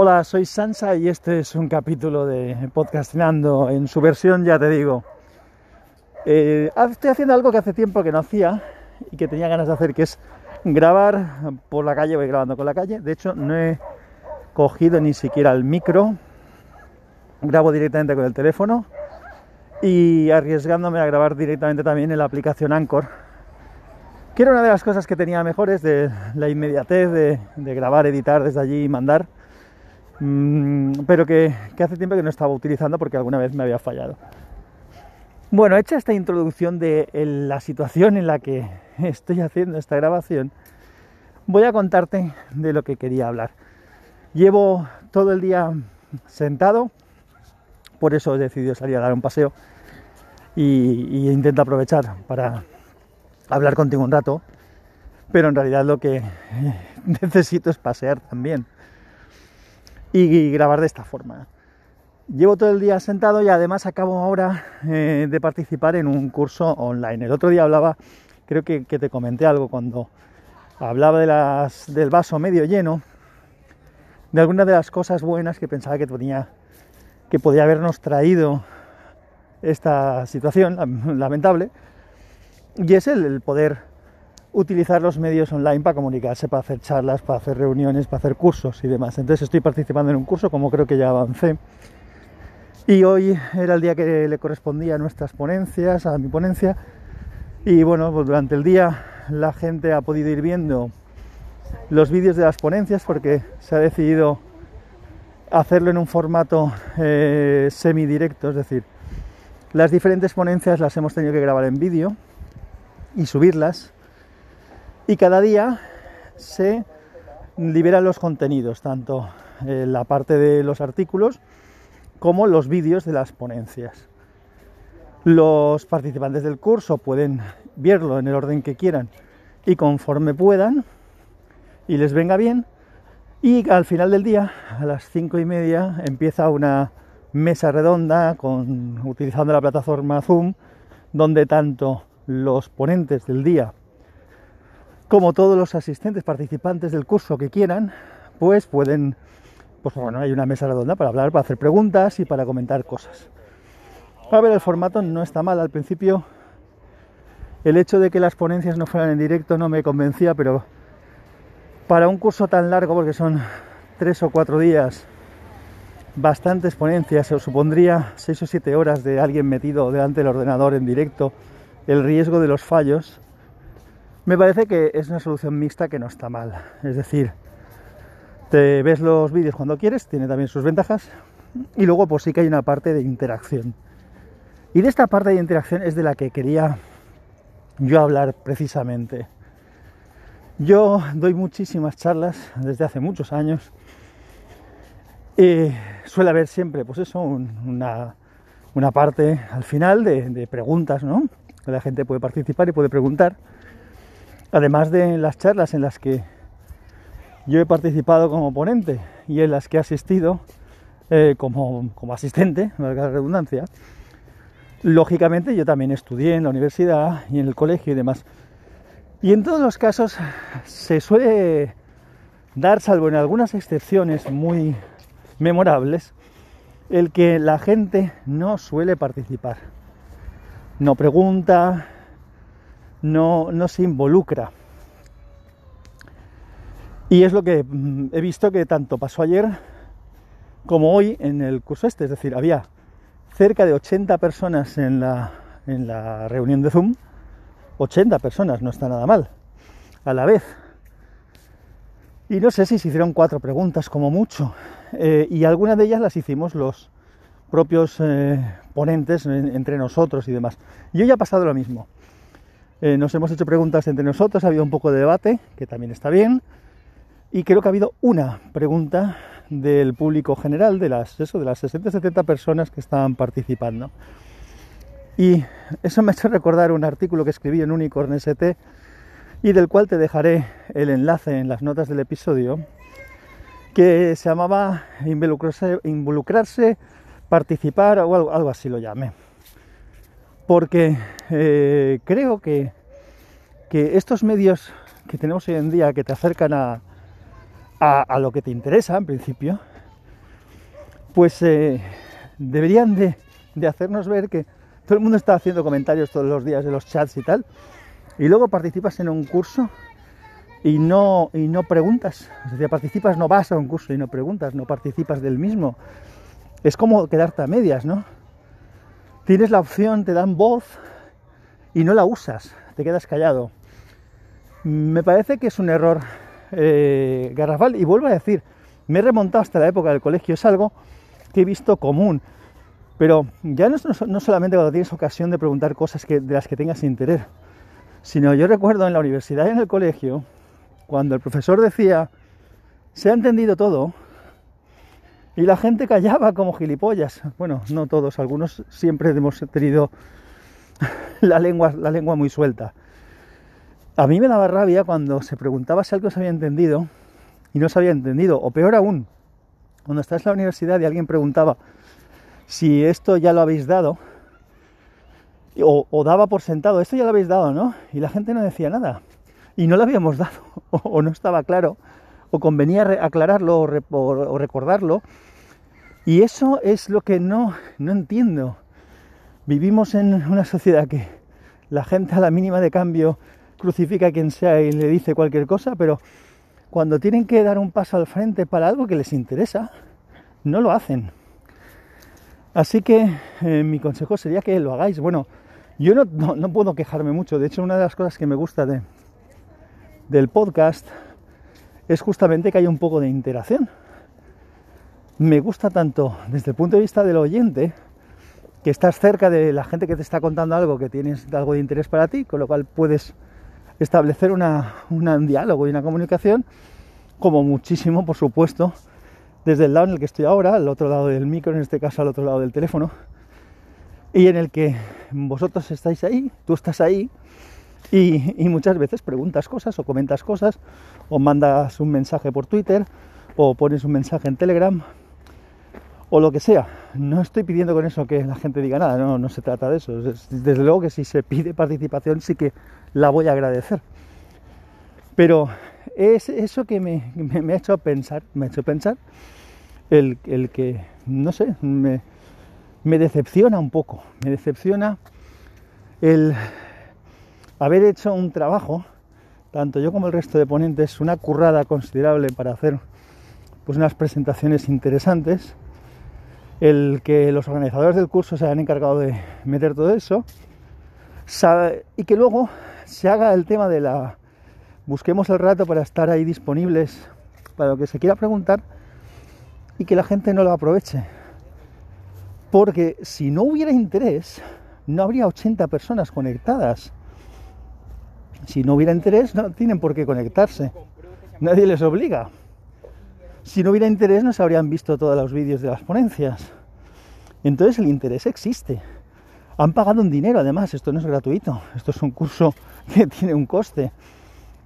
Hola, soy Sansa y este es un capítulo de Podcastinando en su versión, ya te digo. Eh, estoy haciendo algo que hace tiempo que no hacía y que tenía ganas de hacer, que es grabar por la calle, voy grabando con la calle. De hecho, no he cogido ni siquiera el micro, grabo directamente con el teléfono y arriesgándome a grabar directamente también en la aplicación Anchor, que era una de las cosas que tenía mejores de la inmediatez de, grabar, editar desde allí y mandar pero que, hace tiempo que no estaba utilizando porque alguna vez me había fallado. Bueno, hecha esta introducción de la situación en la que estoy haciendo esta grabación, voy a contarte de lo que quería hablar. Llevo todo el día sentado, por eso he decidido salir a dar un paseo y, y intento aprovechar para hablar contigo un rato, pero en realidad lo que necesito es pasear también y grabar de esta forma. Llevo todo el día sentado y además acabo ahora eh, de participar en un curso online. El otro día hablaba, creo que, te comenté algo cuando hablaba del vaso medio lleno, de algunas de las cosas buenas que pensaba que tenía, que podía habernos traído esta situación lamentable, y es el poder utilizar los medios online para comunicarse, para hacer charlas, para hacer reuniones, para hacer cursos y demás. Entonces estoy participando en un curso, como creo que ya avancé. Y hoy era el día que le correspondía a nuestras ponencias, a mi ponencia. Y bueno, pues durante el día la gente ha podido ir viendo los vídeos de las ponencias porque se ha decidido hacerlo en un formato eh, semidirecto, es decir, las diferentes ponencias las hemos tenido que grabar en vídeo y subirlas y cada día se liberan los contenidos, tanto en la parte de los artículos como los vídeos de las ponencias. Los participantes del curso pueden verlo en el orden que quieran y conforme puedan y les venga bien. Y al final del día, a las cinco y media, empieza una mesa redonda con, utilizando la plataforma Zoom, donde tanto los ponentes del día como todos los asistentes participantes del curso que quieran, pues pueden, pues bueno, hay una mesa redonda para hablar, para hacer preguntas y para comentar cosas. A ver, el formato no está mal. Al principio, el hecho de que las ponencias no fueran en directo no me convencía, pero para un curso tan largo, porque son tres o cuatro días, bastantes ponencias, se supondría seis o siete horas de alguien metido delante del ordenador en directo, el riesgo de los fallos, me parece que es una solución mixta que no está mal. Es decir, te ves los vídeos cuando quieres, tiene también sus ventajas. Y luego pues sí que hay una parte de interacción. Y de esta parte de interacción es de la que quería yo hablar precisamente. Yo doy muchísimas charlas desde hace muchos años. Y suele haber siempre, pues eso, una, parte al final de, de preguntas, ¿no? La gente puede participar y puede preguntar. Además de las charlas en las que yo he participado como ponente y en las que he asistido eh, como, como, asistente, valga la redundancia, lógicamente yo también estudié en la universidad y en el colegio y demás. Y en todos los casos se suele dar, salvo en algunas excepciones muy memorables, el que la gente no suele participar. No pregunta, no, no se involucra. Y es lo que mm, he visto que tanto pasó ayer como hoy en el curso este. Es decir, había cerca de 80 personas en la, en la reunión de Zoom. 80 personas, no está nada mal. A la vez. Y no sé si se hicieron cuatro preguntas como mucho. Eh, y algunas de ellas las hicimos los propios eh, ponentes entre nosotros y demás. Yo ya ha pasado lo mismo. Eh, nos hemos hecho preguntas entre nosotros, ha habido un poco de debate, que también está bien. Y creo que ha habido una pregunta del público general, de las, eso, de las 60-70 personas que estaban participando. Y eso me ha hecho recordar un artículo que escribí en Unicorn ST y del cual te dejaré el enlace en las notas del episodio, que se llamaba involucrarse, involucrarse participar o algo, algo así lo llamé porque eh, creo que, estos medios que tenemos hoy en día que te acercan a, lo que te interesa en principio, pues eh, deberían de, de hacernos ver que todo el mundo está haciendo comentarios todos los días de los chats y tal, y luego participas en un curso y no, y no preguntas. Es decir, participas, no vas a un curso y no preguntas, no participas del mismo. Es como quedarte a medias, ¿no? Tienes la opción, te dan voz y no la usas, te quedas callado. Me parece que es un error eh, garrafal y vuelvo a decir, me he remontado hasta la época del colegio, es algo que he visto común. Pero ya no, solamente cuando tienes ocasión de preguntar cosas que, de las que tengas interés, sino yo recuerdo en la universidad y en el colegio cuando el profesor decía, se ha entendido todo, y la gente callaba como gilipollas. Bueno, no todos, algunos siempre hemos tenido la lengua, la lengua muy suelta. A mí me daba rabia cuando se preguntaba si algo se había entendido y no se había entendido, o peor aún, cuando estás en la universidad y alguien preguntaba si esto ya lo habéis dado, o, o, daba por sentado, esto ya lo habéis dado, ¿no? Y la gente no decía nada y no lo habíamos dado o, no estaba claro o convenía aclararlo o, recordarlo. Y eso es lo que no, no entiendo. Vivimos en una sociedad que la gente a la mínima de cambio crucifica a quien sea y le dice cualquier cosa, pero cuando tienen que dar un paso al frente para algo que les interesa, no lo hacen. Así que eh, mi consejo sería que lo hagáis. Bueno, yo no, no, puedo quejarme mucho. De hecho, una de las cosas que me gusta de, del podcast es justamente que haya un poco de interacción. Me gusta tanto desde el punto de vista del oyente, que estás cerca de la gente que te está contando algo que tienes algo de interés para ti, con lo cual puedes establecer una, un diálogo y una comunicación, como muchísimo, por supuesto, desde el lado en el que estoy ahora, al otro lado del micro, en este caso al otro lado del teléfono, y en el que vosotros estáis ahí, tú estás ahí, y, muchas veces preguntas cosas o comentas cosas o mandas un mensaje por Twitter o pones un mensaje en Telegram o lo que sea. No estoy pidiendo con eso que la gente diga nada, no, no se trata de eso. Desde luego que si se pide participación sí que la voy a agradecer. Pero es eso que me, ha hecho pensar, me ha hecho pensar el, el que, no sé, me, me decepciona un poco, me decepciona el haber hecho un trabajo, tanto yo como el resto de ponentes, una currada considerable para hacer pues unas presentaciones interesantes, el que los organizadores del curso se hayan encargado de meter todo eso y que luego se haga el tema de la busquemos el rato para estar ahí disponibles para lo que se quiera preguntar y que la gente no lo aproveche. Porque si no hubiera interés, no habría 80 personas conectadas. Si no hubiera interés, no tienen por qué conectarse. Nadie les obliga. Si no hubiera interés, no se habrían visto todos los vídeos de las ponencias. Entonces el interés existe. Han pagado un dinero, además, esto no es gratuito. Esto es un curso que tiene un coste.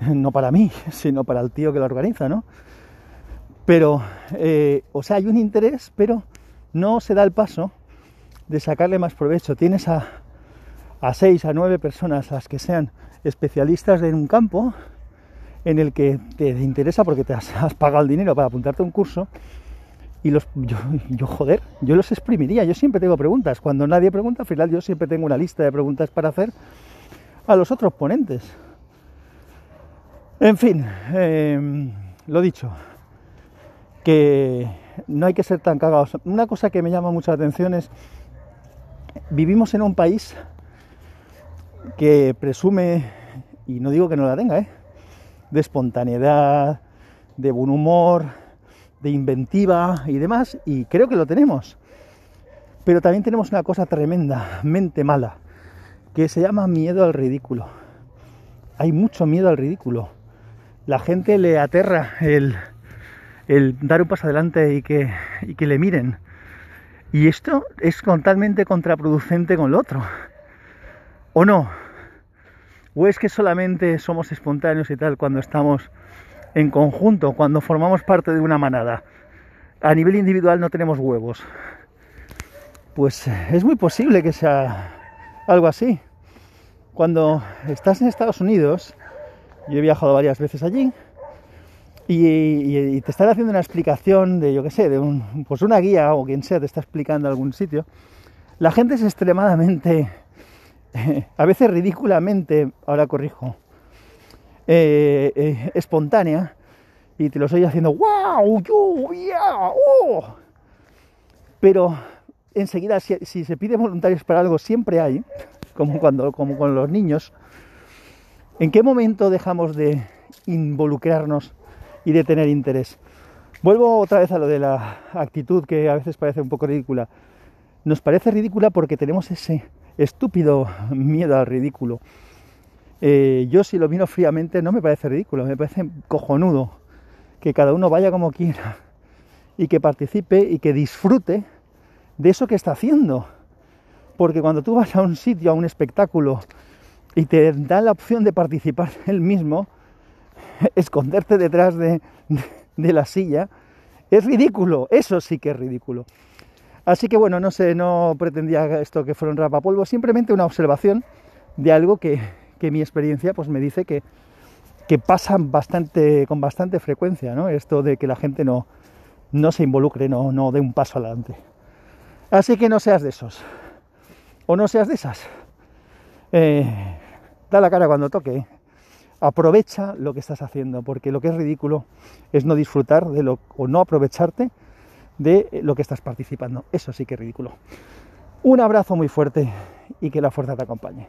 No para mí, sino para el tío que lo organiza, ¿no? Pero, eh, o sea, hay un interés, pero no se da el paso de sacarle más provecho. Tienes a, a seis, a nueve personas, las que sean, especialistas en un campo en el que te interesa porque te has, pagado el dinero para apuntarte a un curso y los, yo, joder, yo los exprimiría, yo siempre tengo preguntas, cuando nadie pregunta, al final yo siempre tengo una lista de preguntas para hacer a los otros ponentes. En fin, em, lo dicho, que no hay que ser tan cagados. Una cosa que me llama mucho la atención es, vivimos en un país que presume, y no digo que no la tenga, ¿eh? de espontaneidad, de buen humor, de inventiva y demás, y creo que lo tenemos. Pero también tenemos una cosa tremendamente mala, que se llama miedo al ridículo. Hay mucho miedo al ridículo. La gente le aterra el, el dar un paso adelante y que, y que le miren. Y esto es totalmente contraproducente con lo otro. ¿O no? ¿O es que solamente somos espontáneos y tal cuando estamos en conjunto, cuando formamos parte de una manada? A nivel individual no tenemos huevos. Pues es muy posible que sea algo así. Cuando estás en Estados Unidos, yo he viajado varias veces allí, y, te están haciendo una explicación de, yo qué sé, de un, pues una guía o quien sea te está explicando algún sitio, la gente es extremadamente, a veces ridículamente, ahora corrijo, eh, eh, espontánea y te los oye haciendo ¡Wow! ¡Lluvia! ¡Oh! Pero enseguida, si, si, se pide voluntarios para algo, siempre hay, como, cuando, como con los niños. ¿En qué momento dejamos de involucrarnos y de tener interés? Vuelvo otra vez a lo de la actitud que a veces parece un poco ridícula. Nos parece ridícula porque tenemos ese estúpido miedo al ridículo. Eh, yo si lo miro fríamente no me parece ridículo, me parece cojonudo que cada uno vaya como quiera y que participe y que disfrute de eso que está haciendo. Porque cuando tú vas a un sitio, a un espectáculo, y te dan la opción de participar él mismo, esconderte detrás de, de, la silla, es ridículo, eso sí que es ridículo. Así que bueno, no sé, no pretendía esto que fuera un rapapolvo, simplemente una observación de algo que, que mi experiencia pues me dice que, que pasa bastante, con bastante frecuencia, ¿no? Esto de que la gente no, no se involucre, no, no dé un paso adelante. Así que no seas de esos. O no seas de esas. Eh, da la cara cuando toque. Aprovecha lo que estás haciendo, porque lo que es ridículo es no disfrutar de lo o no aprovecharte de lo que estás participando. Eso sí que es ridículo. Un abrazo muy fuerte y que la fuerza te acompañe.